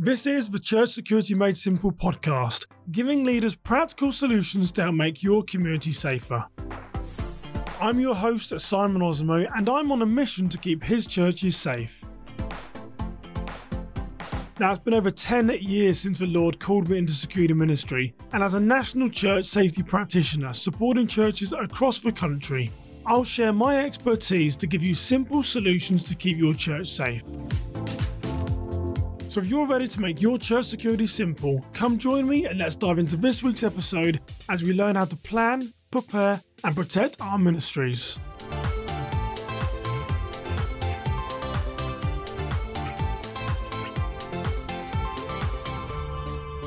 This is the Church Security Made Simple podcast, giving leaders practical solutions to help make your community safer. I'm your host, Simon Osamoh, and I'm on a mission to keep his churches safe. Now, it's been over 10 years since the Lord called me into security ministry, and as a national church safety practitioner supporting churches across the country, I'll share my expertise to give you simple solutions to keep your church safe. So, if you're ready to make your church security simple, come join me and let's dive into this week's episode as we learn how to plan, prepare, and protect our ministries.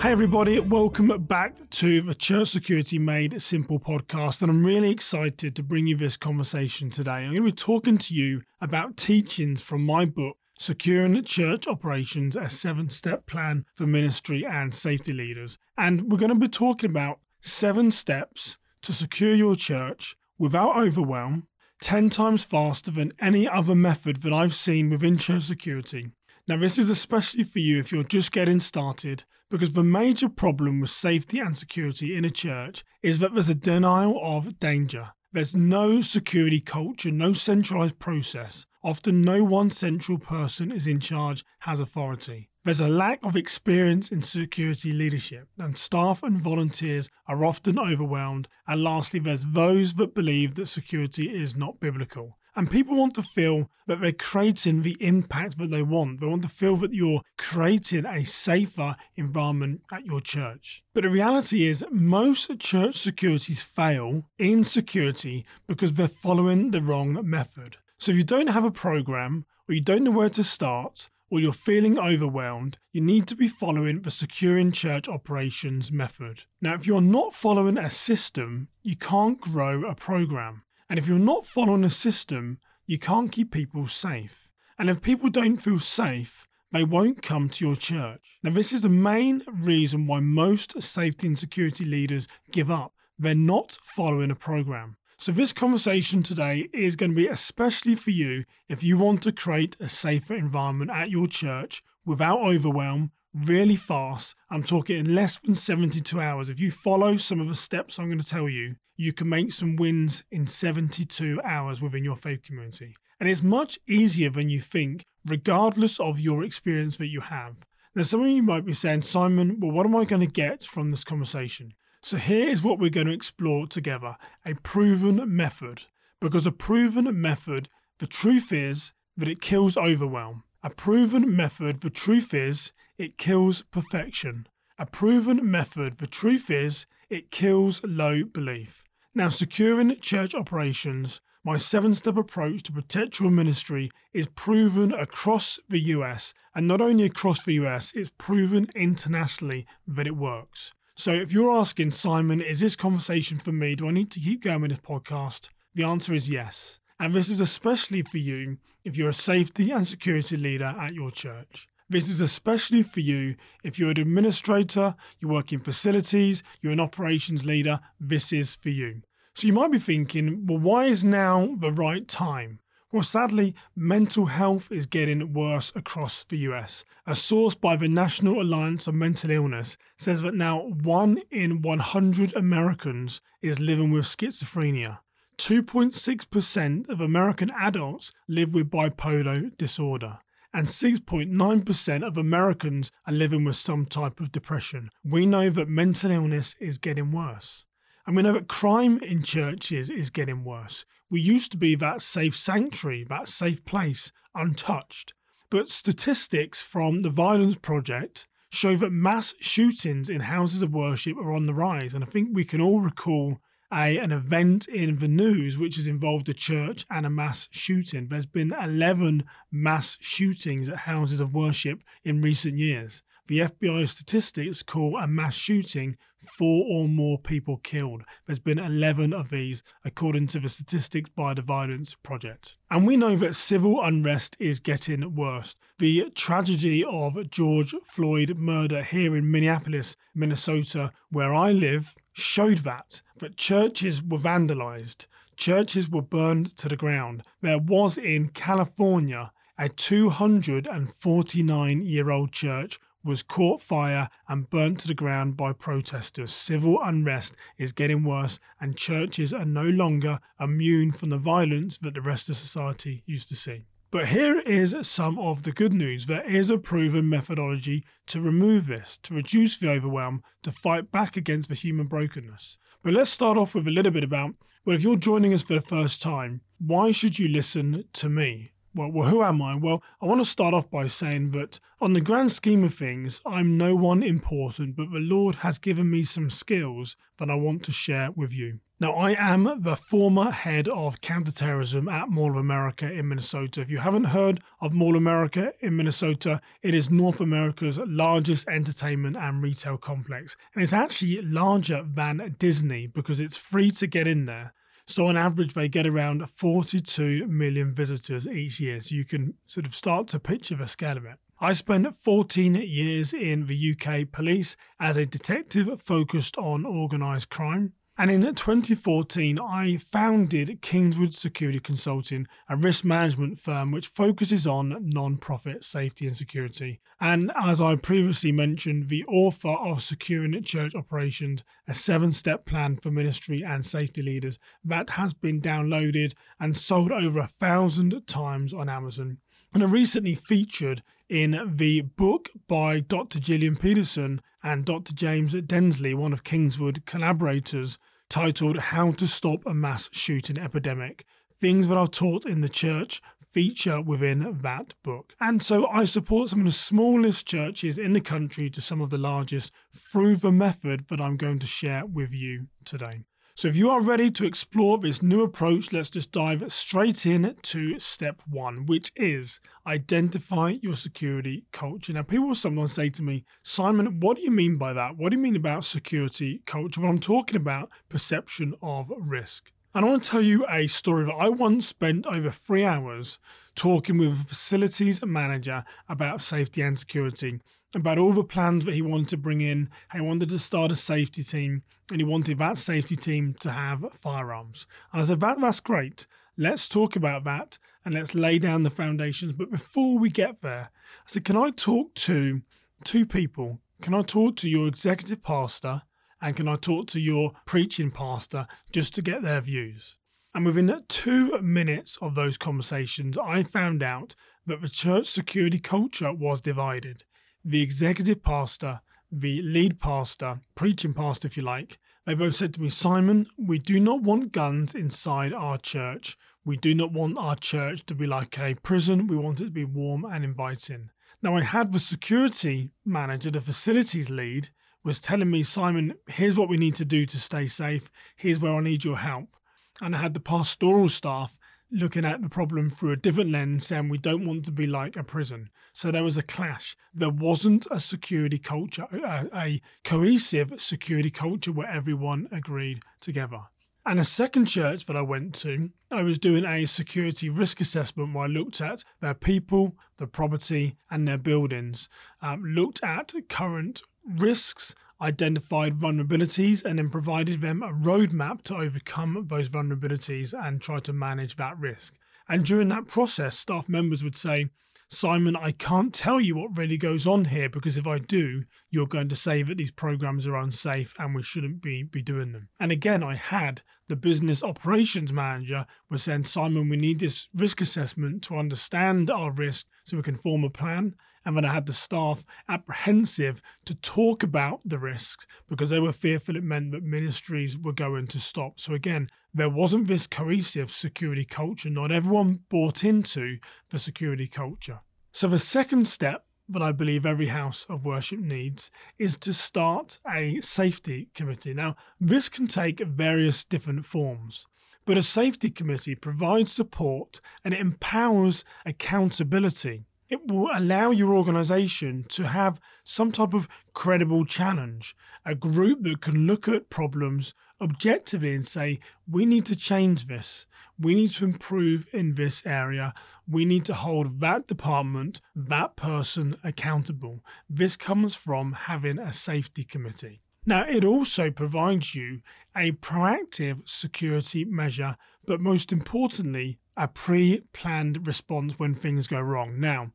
Hey, everybody, welcome back to the Church Security Made Simple podcast. And I'm really excited to bring you this conversation today. I'm going to be talking to you about teachings from my book, Securing Church Operations, a seven step plan for ministry and safety leaders. And we're going to be talking about seven steps to secure your church without overwhelm, 10 times faster than any other method that I've seen within church security. Now, this is especially for you if you're just getting started, because the major problem with safety and security in a church is that there's a denial of danger. There's no security culture, no centralized process. Often, no one central person is in charge, has authority. There's a lack of experience in security leadership, and staff and volunteers are often overwhelmed. And lastly, there's those that believe that security is not biblical. And people want to feel that they're creating the impact that they want. They want to feel that you're creating a safer environment at your church. But the reality is, most church securities fail in security because they're following the wrong method. So if you don't have a program, or you don't know where to start, or you're feeling overwhelmed, you need to be following the securing church operations method. Now, if you're not following a system, you can't grow a program. And if you're not following a system, you can't keep people safe. And if people don't feel safe, they won't come to your church. Now, this is the main reason why most safety and security leaders give up. They're not following a program. So, this conversation today is going to be especially for you if you want to create a safer environment at your church without overwhelm, really fast. I'm talking in less than 72 hours. If you follow some of the steps I'm going to tell you, you can make some wins in 72 hours within your faith community. And it's much easier than you think, regardless of your experience that you have. Now, some of you might be saying, Simon, well, what am I going to get from this conversation? So, here is what we're going to explore together a proven method. Because a proven method, the truth is that it kills overwhelm. A proven method, the truth is, it kills perfection. A proven method, the truth is, it kills low belief. Now, securing church operations, my seven step approach to protect your ministry is proven across the US, and not only across the US, it's proven internationally that it works. So, if you're asking, Simon, is this conversation for me? Do I need to keep going with this podcast? The answer is yes. And this is especially for you if you're a safety and security leader at your church. This is especially for you if you're an administrator, you work in facilities, you're an operations leader, this is for you. So you might be thinking, well, why is now the right time? Well, sadly, mental health is getting worse across the US. A source by the National Alliance on Mental Illness says that now one in 100 Americans is living with schizophrenia. 2.6% of American adults live with bipolar disorder and 6.9% of Americans are living with some type of depression. We know that mental illness is getting worse. And we know that crime in churches is getting worse. We used to be that safe sanctuary, that safe place, untouched. But statistics from the Violence Project show that mass shootings in houses of worship are on the rise. And I think we can all recall a, an event in the news which has involved a church and a mass shooting. There's been 11 mass shootings at houses of worship in recent years. The FBI statistics call a mass shooting four or more people killed. There's been 11 of these, according to the statistics by the Violence Project. And we know that civil unrest is getting worse. The tragedy of George Floyd murder here in Minneapolis, Minnesota, where I live, showed that that churches were vandalized, churches were burned to the ground. There was in California a 249 year old church was caught fire and burnt to the ground by protesters. Civil unrest is getting worse, and churches are no longer immune from the violence that the rest of society used to see. But here is some of the good news. There is a proven methodology to remove this, to reduce the overwhelm, to fight back against the human brokenness. But let's start off with a little bit about well, if you're joining us for the first time, why should you listen to me? Well, well, who am I? Well, I want to start off by saying that on the grand scheme of things, I'm no one important, but the Lord has given me some skills that I want to share with you. Now, I am the former head of counterterrorism at Mall of America in Minnesota. If you haven't heard of Mall of America in Minnesota, it is North America's largest entertainment and retail complex. And it's actually larger than Disney because it's free to get in there. So, on average, they get around 42 million visitors each year. So, you can sort of start to picture the scale of it. I spent 14 years in the UK police as a detective focused on organised crime. And in 2014, I founded Kingswood Security Consulting, a risk management firm which focuses on non profit safety and security. And as I previously mentioned, the author of Securing Church Operations, a seven step plan for ministry and safety leaders, that has been downloaded and sold over a thousand times on Amazon. And are recently featured in the book by Dr. Jillian Peterson and Dr. James Densley, one of Kingswood collaborators, titled How to Stop a Mass Shooting Epidemic. Things that are taught in the church feature within that book. And so I support some of the smallest churches in the country to some of the largest through the method that I'm going to share with you today. So, if you are ready to explore this new approach, let's just dive straight in to step one, which is identify your security culture. Now, people will sometimes say to me, Simon, what do you mean by that? What do you mean about security culture? Well, I'm talking about perception of risk. And I want to tell you a story that I once spent over three hours talking with a facilities manager about safety and security about all the plans that he wanted to bring in. He wanted to start a safety team and he wanted that safety team to have firearms. And I said, that, that's great. Let's talk about that and let's lay down the foundations. But before we get there, I said, can I talk to two people? Can I talk to your executive pastor and can I talk to your preaching pastor just to get their views? And within two minutes of those conversations, I found out that the church security culture was divided the executive pastor, the lead pastor, preaching pastor, if you like, they both said to me, Simon, we do not want guns inside our church. We do not want our church to be like a prison. We want it to be warm and inviting. Now, I had the security manager, the facilities lead, was telling me, Simon, here's what we need to do to stay safe. Here's where I need your help. And I had the pastoral staff looking at the problem through a different lens, saying we don't want to be like a prison. So there was a clash. There wasn't a security culture, a, a cohesive security culture where everyone agreed together. And a second church that I went to, I was doing a security risk assessment where I looked at their people, the property, and their buildings, um, looked at current risks identified vulnerabilities and then provided them a roadmap to overcome those vulnerabilities and try to manage that risk. And during that process, staff members would say, Simon, I can't tell you what really goes on here because if I do, you're going to say that these programs are unsafe and we shouldn't be, be doing them. And again, I had the business operations manager was saying, Simon, we need this risk assessment to understand our risk so we can form a plan and then I had the staff apprehensive to talk about the risks because they were fearful it meant that ministries were going to stop. So again, there wasn't this cohesive security culture. Not everyone bought into the security culture. So the second step that I believe every house of worship needs is to start a safety committee. Now, this can take various different forms. But a safety committee provides support and it empowers accountability it will allow your organization to have some type of credible challenge, a group that can look at problems objectively and say, we need to change this. We need to improve in this area. We need to hold that department, that person accountable. This comes from having a safety committee. Now, it also provides you a proactive security measure, but most importantly, a pre planned response when things go wrong. Now,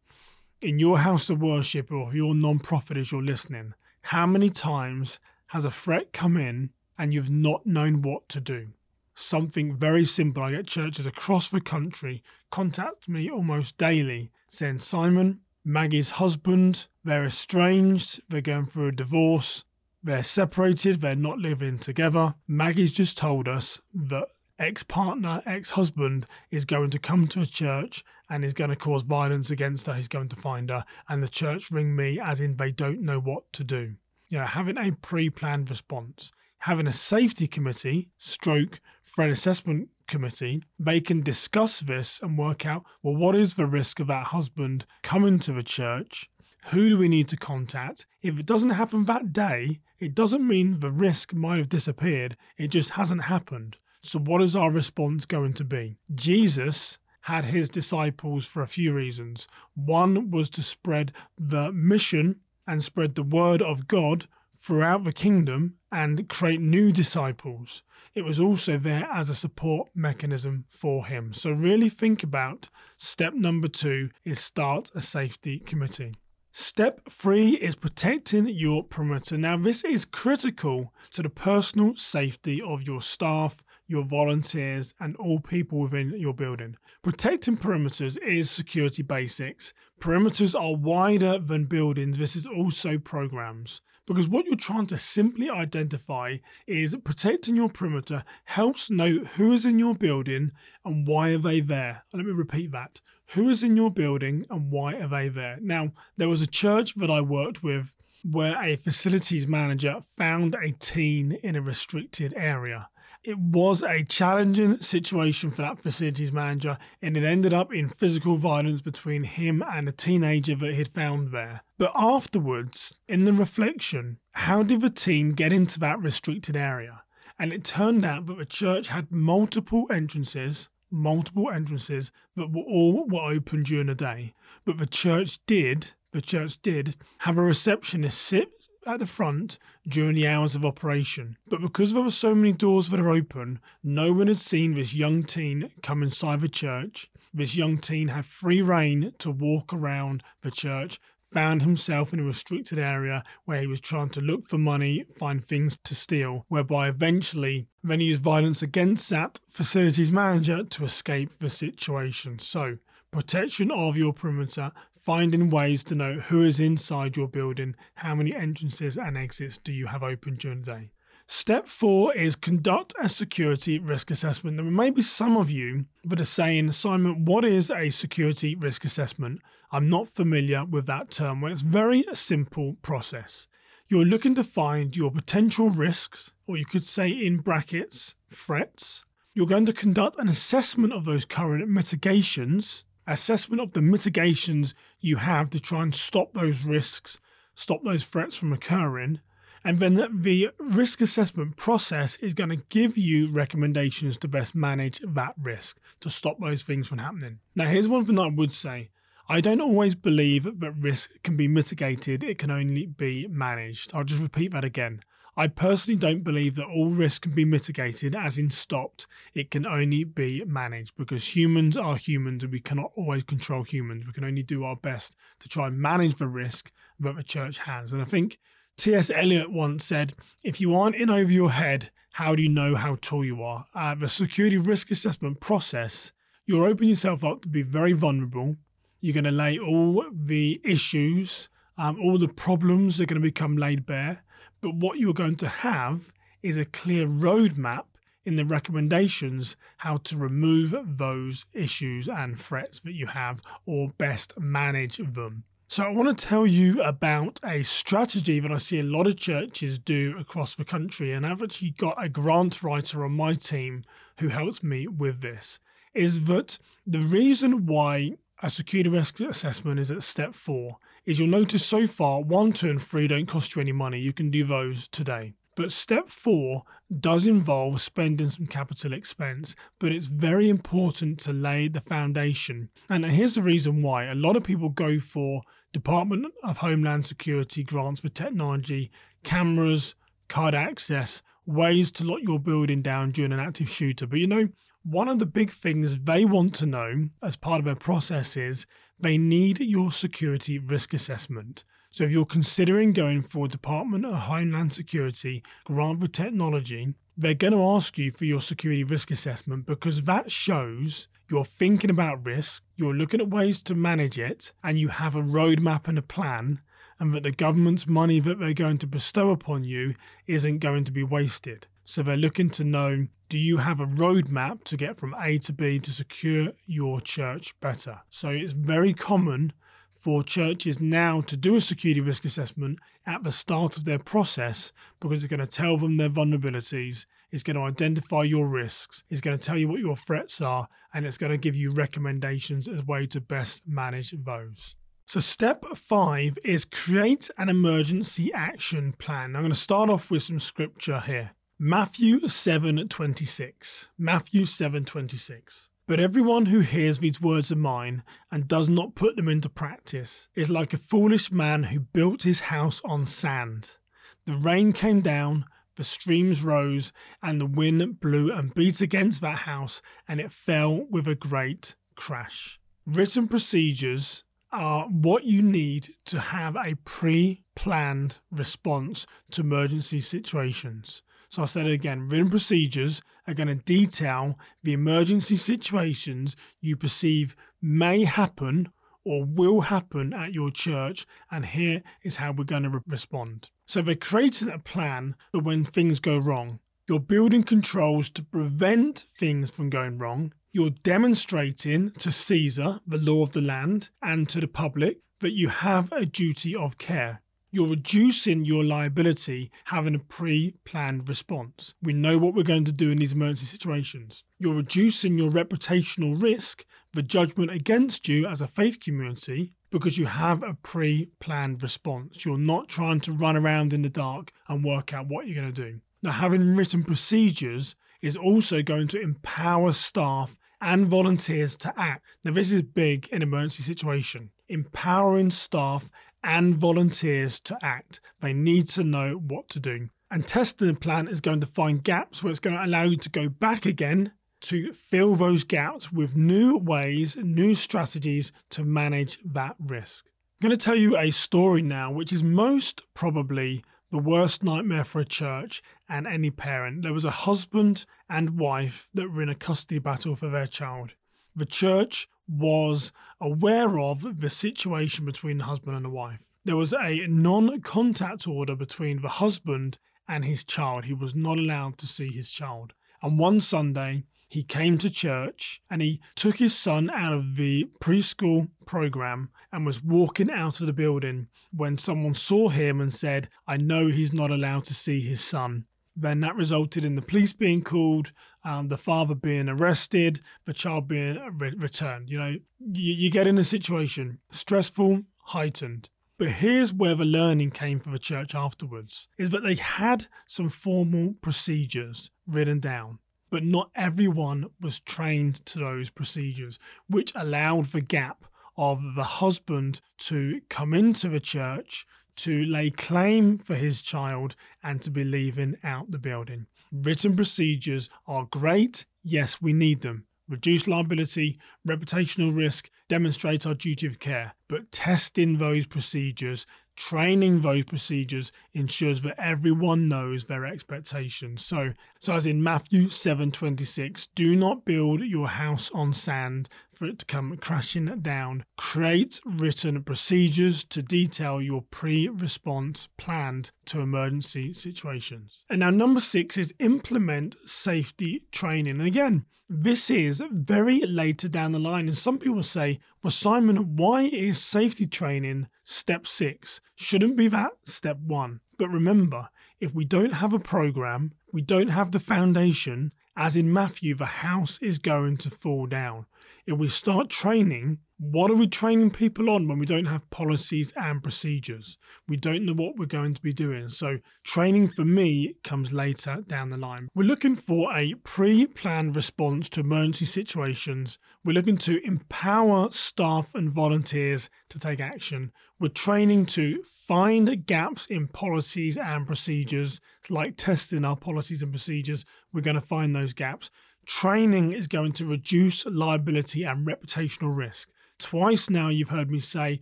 in your house of worship or your non-profit as you're listening, how many times has a threat come in and you've not known what to do? Something very simple. I get churches across the country contact me almost daily saying, Simon, Maggie's husband, they're estranged, they're going through a divorce, they're separated, they're not living together. Maggie's just told us that ex partner, ex husband is going to come to a church and is going to cause violence against her. He's going to find her, and the church ring me as in they don't know what to do. You know, having a pre planned response, having a safety committee, stroke, threat assessment committee, they can discuss this and work out well, what is the risk of that husband coming to the church? Who do we need to contact? If it doesn't happen that day, it doesn't mean the risk might have disappeared, it just hasn't happened. So, what is our response going to be? Jesus had his disciples for a few reasons. One was to spread the mission and spread the word of God throughout the kingdom and create new disciples. It was also there as a support mechanism for him. So, really think about step number two is start a safety committee. Step three is protecting your perimeter. Now, this is critical to the personal safety of your staff your volunteers, and all people within your building. Protecting perimeters is security basics. Perimeters are wider than buildings. This is also programs. Because what you're trying to simply identify is protecting your perimeter helps know who is in your building and why are they there. Let me repeat that. Who is in your building and why are they there? Now, there was a church that I worked with where a facilities manager found a teen in a restricted area it was a challenging situation for that facilities manager, and it ended up in physical violence between him and a teenager that he'd found there. But afterwards, in the reflection, how did the teen get into that restricted area? And it turned out that the church had multiple entrances, multiple entrances that were all were open during the day. But the church did, the church did have a receptionist sit at the front during the hours of operation. But because there were so many doors that are open, no one had seen this young teen come inside the church. This young teen had free reign to walk around the church, found himself in a restricted area where he was trying to look for money, find things to steal, whereby eventually then he used violence against that facilities manager to escape the situation. So, protection of your perimeter finding ways to know who is inside your building, how many entrances and exits do you have open during the day. Step four is conduct a security risk assessment. There may be some of you that are saying, Simon, what is a security risk assessment? I'm not familiar with that term. Well, it's a very simple process. You're looking to find your potential risks, or you could say in brackets, threats. You're going to conduct an assessment of those current mitigations assessment of the mitigations you have to try and stop those risks, stop those threats from occurring. And then the risk assessment process is going to give you recommendations to best manage that risk to stop those things from happening. Now, here's one thing I would say I don't always believe that risk can be mitigated, it can only be managed. I'll just repeat that again. I personally don't believe that all risk can be mitigated, as in stopped. It can only be managed because humans are humans and we cannot always control humans. We can only do our best to try and manage the risk that the church has. And I think T.S. Eliot once said, if you aren't in over your head, how do you know how tall you are? Uh, the security risk assessment process, you'll open yourself up to be very vulnerable. You're going to lay all the issues, um, all the problems are going to become laid bare. But what you're going to have is a clear roadmap in the recommendations how to remove those issues and threats that you have or best manage them. So, I want to tell you about a strategy that I see a lot of churches do across the country, and I've actually got a grant writer on my team who helps me with this. Is that the reason why a security risk assessment is at step four is you'll notice so far one, two, and three don't cost you any money. You can do those today. But step four does involve spending some capital expense, but it's very important to lay the foundation. And here's the reason why a lot of people go for Department of Homeland Security grants for technology, cameras, card access, ways to lock your building down during an active shooter. But you know, one of the big things they want to know as part of their process is they need your security risk assessment. So if you're considering going for Department of Homeland Security grant for technology, they're going to ask you for your security risk assessment because that shows you're thinking about risk, you're looking at ways to manage it, and you have a roadmap and a plan, and that the government's money that they're going to bestow upon you isn't going to be wasted. So they're looking to know do you have a roadmap to get from A to B to secure your church better? So it's very common for churches now to do a security risk assessment at the start of their process because it's going to tell them their vulnerabilities, it's going to identify your risks, it's going to tell you what your threats are, and it's going to give you recommendations as a way to best manage those. So, step five is create an emergency action plan. I'm going to start off with some scripture here. Matthew 7:26. Matthew 7:26. But everyone who hears these words of mine and does not put them into practice is like a foolish man who built his house on sand. The rain came down, the streams rose, and the wind blew and beat against that house, and it fell with a great crash. Written procedures are what you need to have a pre planned response to emergency situations. So I said it again written procedures are going to detail the emergency situations you perceive may happen or will happen at your church, and here is how we're going to re- respond. So they're creating a plan for when things go wrong. You're building controls to prevent things from going wrong. You're demonstrating to Caesar, the law of the land, and to the public that you have a duty of care you're reducing your liability having a pre planned response. We know what we're going to do in these emergency situations. You're reducing your reputational risk, the judgment against you as a faith community, because you have a pre planned response. You're not trying to run around in the dark and work out what you're going to do. Now, having written procedures is also going to empower staff and volunteers to act. Now, this is big in emergency situation. Empowering staff and volunteers to act. They need to know what to do. And testing the plan is going to find gaps where it's going to allow you to go back again to fill those gaps with new ways, new strategies to manage that risk. I'm going to tell you a story now, which is most probably the worst nightmare for a church and any parent. There was a husband and wife that were in a custody battle for their child. The church was aware of the situation between the husband and the wife. There was a non contact order between the husband and his child. He was not allowed to see his child. And one Sunday, he came to church and he took his son out of the preschool program and was walking out of the building when someone saw him and said, I know he's not allowed to see his son. Then that resulted in the police being called, um, the father being arrested, the child being re- returned. You know, you, you get in a situation stressful, heightened. But here's where the learning came for the church afterwards is that they had some formal procedures written down, but not everyone was trained to those procedures, which allowed the gap of the husband to come into the church, to lay claim for his child, and to be leaving out the building. Written procedures are great. Yes, we need them. Reduce liability, reputational risk, demonstrate our duty of care. But testing those procedures training those procedures ensures that everyone knows their expectations. So so as in matthew 7.26 do not build your house on sand for it to come crashing down. Create written procedures to detail your pre-response planned to emergency situations. And now number six is implement safety training. And again this is very later down the line and some people say well simon why is safety training step six. Shouldn't be that step one. But remember, if we don't have a program, we don't have the foundation, as in Matthew, the house is going to fall down. If we start training, what are we training people on when we don't have policies and procedures? We don't know what we're going to be doing. So, training for me comes later down the line. We're looking for a pre planned response to emergency situations. We're looking to empower staff and volunteers to take action. We're training to find gaps in policies and procedures, it's like testing our policies and procedures. We're going to find those gaps. Training is going to reduce liability and reputational risk. Twice now you've heard me say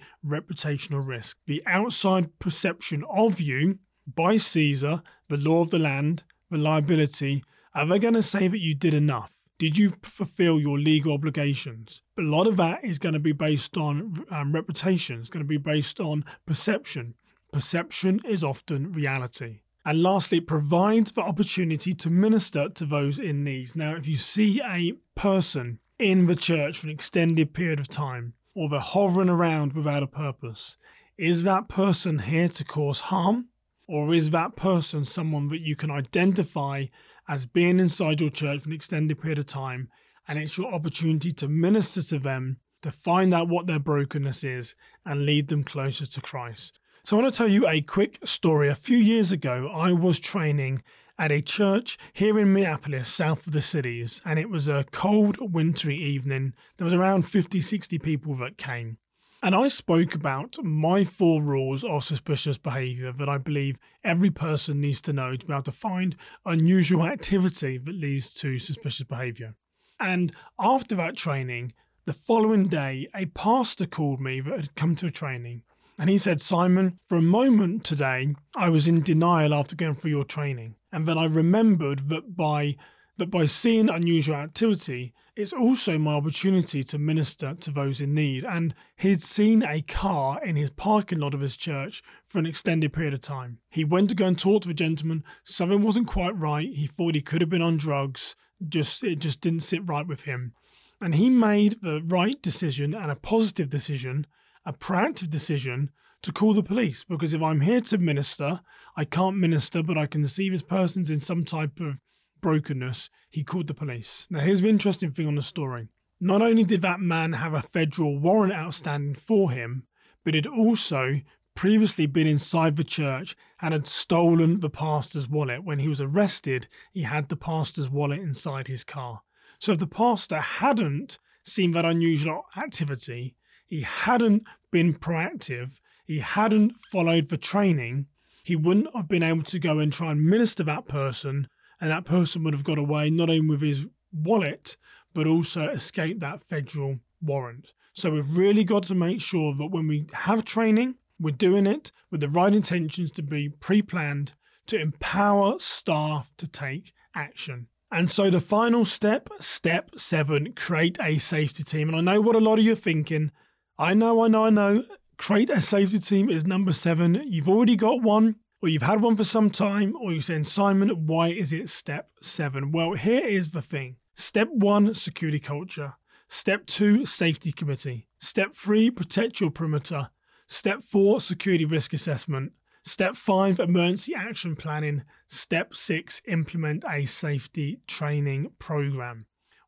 reputational risk, the outside perception of you by Caesar, the law of the land, reliability. Are they going to say that you did enough? Did you fulfill your legal obligations? A lot of that is going to be based on um, reputation, it's going to be based on perception. Perception is often reality. And lastly, it provides the opportunity to minister to those in need. Now, if you see a person in the church for an extended period of time, or they're hovering around without a purpose, is that person here to cause harm? Or is that person someone that you can identify as being inside your church for an extended period of time? And it's your opportunity to minister to them, to find out what their brokenness is, and lead them closer to Christ. So I want to tell you a quick story. A few years ago, I was training at a church here in Minneapolis, south of the cities, and it was a cold, wintry evening. There was around 50, 60 people that came. And I spoke about my four rules of suspicious behaviour that I believe every person needs to know to be able to find unusual activity that leads to suspicious behaviour. And after that training, the following day, a pastor called me that had come to a training and he said, Simon, for a moment today, I was in denial after going through your training. And then I remembered that by that by seeing unusual activity, it's also my opportunity to minister to those in need. And he'd seen a car in his parking lot of his church for an extended period of time. He went to go and talk to the gentleman. Something wasn't quite right. He thought he could have been on drugs. Just it just didn't sit right with him. And he made the right decision and a positive decision a proactive decision to call the police because if I'm here to minister, I can't minister, but I can see this person's in some type of brokenness. He called the police. Now, here's the interesting thing on the story. Not only did that man have a federal warrant outstanding for him, but he'd also previously been inside the church and had stolen the pastor's wallet. When he was arrested, he had the pastor's wallet inside his car. So if the pastor hadn't seen that unusual activity, he hadn't been proactive, he hadn't followed the training, he wouldn't have been able to go and try and minister that person, and that person would have got away not only with his wallet, but also escaped that federal warrant. So we've really got to make sure that when we have training, we're doing it with the right intentions to be pre planned to empower staff to take action. And so the final step, step seven, create a safety team. And I know what a lot of you are thinking. I know, I know, I know. Create a safety team is number seven. You've already got one, or you've had one for some time, or you're saying, Simon, why is it step seven? Well, here is the thing step one, security culture. Step two, safety committee. Step three, protect your perimeter. Step four, security risk assessment. Step five, emergency action planning. Step six, implement a safety training program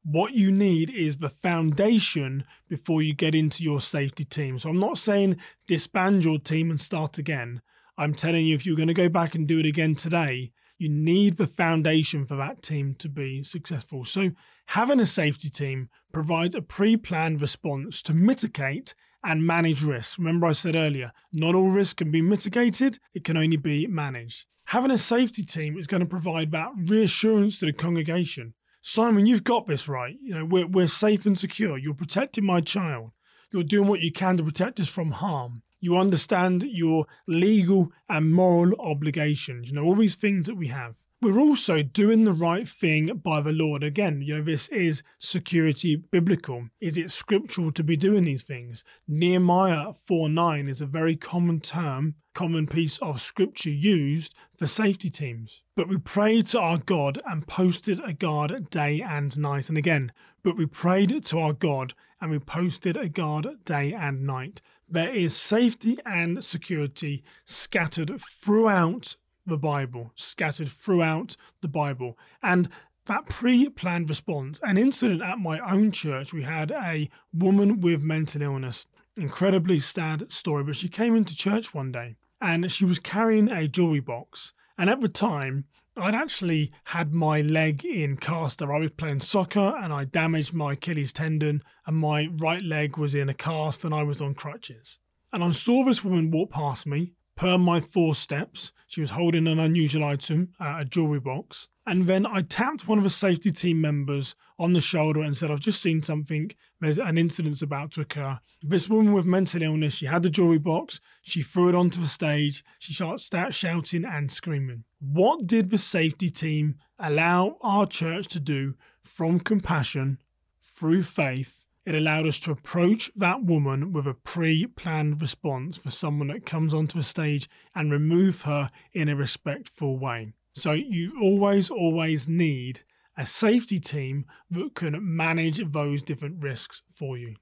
what you need is the foundation before you get into your safety team. So I'm not saying disband your team and start again. I'm telling you, if you're going to go back and do it again today, you need the foundation for that team to be successful. So having a safety team provides a pre planned response to mitigate and manage risk. Remember, I said earlier, not all risk can be mitigated, it can only be managed. Having a safety team is going to provide that reassurance to the congregation Simon, you've got this right. You know, we're, we're safe and secure. You're protecting my child. You're doing what you can to protect us from harm. You understand your legal and moral obligations. You know, all these things that we have. We're also doing the right thing by the Lord. Again, you know, this is security biblical. Is it scriptural to be doing these things? Nehemiah 4 9 is a very common term common piece of scripture used for safety teams. But we prayed to our God and posted a guard day and night. And again, but we prayed to our God and we posted a guard day and night. There is safety and security scattered throughout the Bible, scattered throughout the Bible. And that pre planned response, an incident at my own church, we had a woman with mental illness. Incredibly sad story, but she came into church one day and she was carrying a jewelry box. And at the time, I'd actually had my leg in caster. I was playing soccer and I damaged my Achilles tendon, and my right leg was in a cast and I was on crutches. And I saw this woman walk past me, per my four steps. She was holding an unusual item, uh, a jewelry box. And then I tapped one of the safety team members on the shoulder and said, I've just seen something. There's an incident's about to occur. This woman with mental illness, she had the jewelry box. She threw it onto the stage. She started shouting and screaming. What did the safety team allow our church to do from compassion through faith it allowed us to approach that woman with a pre planned response for someone that comes onto a stage and remove her in a respectful way. So you always, always need a safety team that can manage those different risks for you.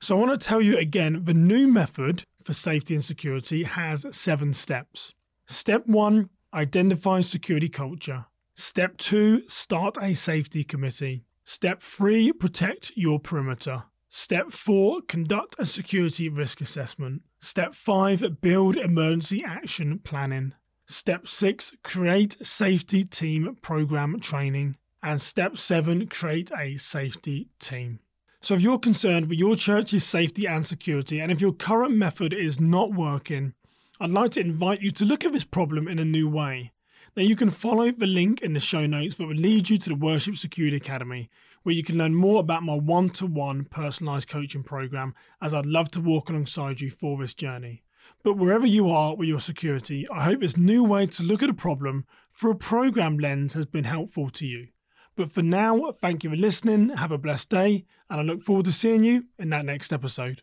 So I want to tell you again the new method for safety and security has seven steps. Step one, identify security culture. Step two, start a safety committee. Step 3 Protect your perimeter. Step 4 Conduct a security risk assessment. Step 5 Build emergency action planning. Step 6 Create safety team program training. And step 7 Create a safety team. So, if you're concerned with your church's safety and security, and if your current method is not working, I'd like to invite you to look at this problem in a new way. Now, you can follow the link in the show notes that will lead you to the Worship Security Academy, where you can learn more about my one to one personalized coaching program, as I'd love to walk alongside you for this journey. But wherever you are with your security, I hope this new way to look at a problem through a program lens has been helpful to you. But for now, thank you for listening, have a blessed day, and I look forward to seeing you in that next episode.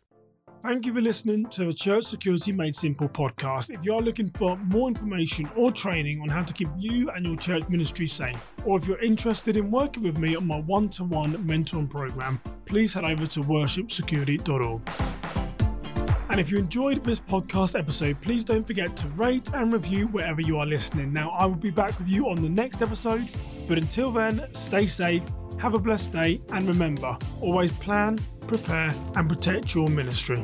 Thank you for listening to the Church Security Made Simple podcast. If you are looking for more information or training on how to keep you and your church ministry safe, or if you're interested in working with me on my one to one mentoring program, please head over to worshipsecurity.org. And if you enjoyed this podcast episode, please don't forget to rate and review wherever you are listening. Now, I will be back with you on the next episode, but until then, stay safe have a blessed day, and remember always plan, prepare, and protect your ministry.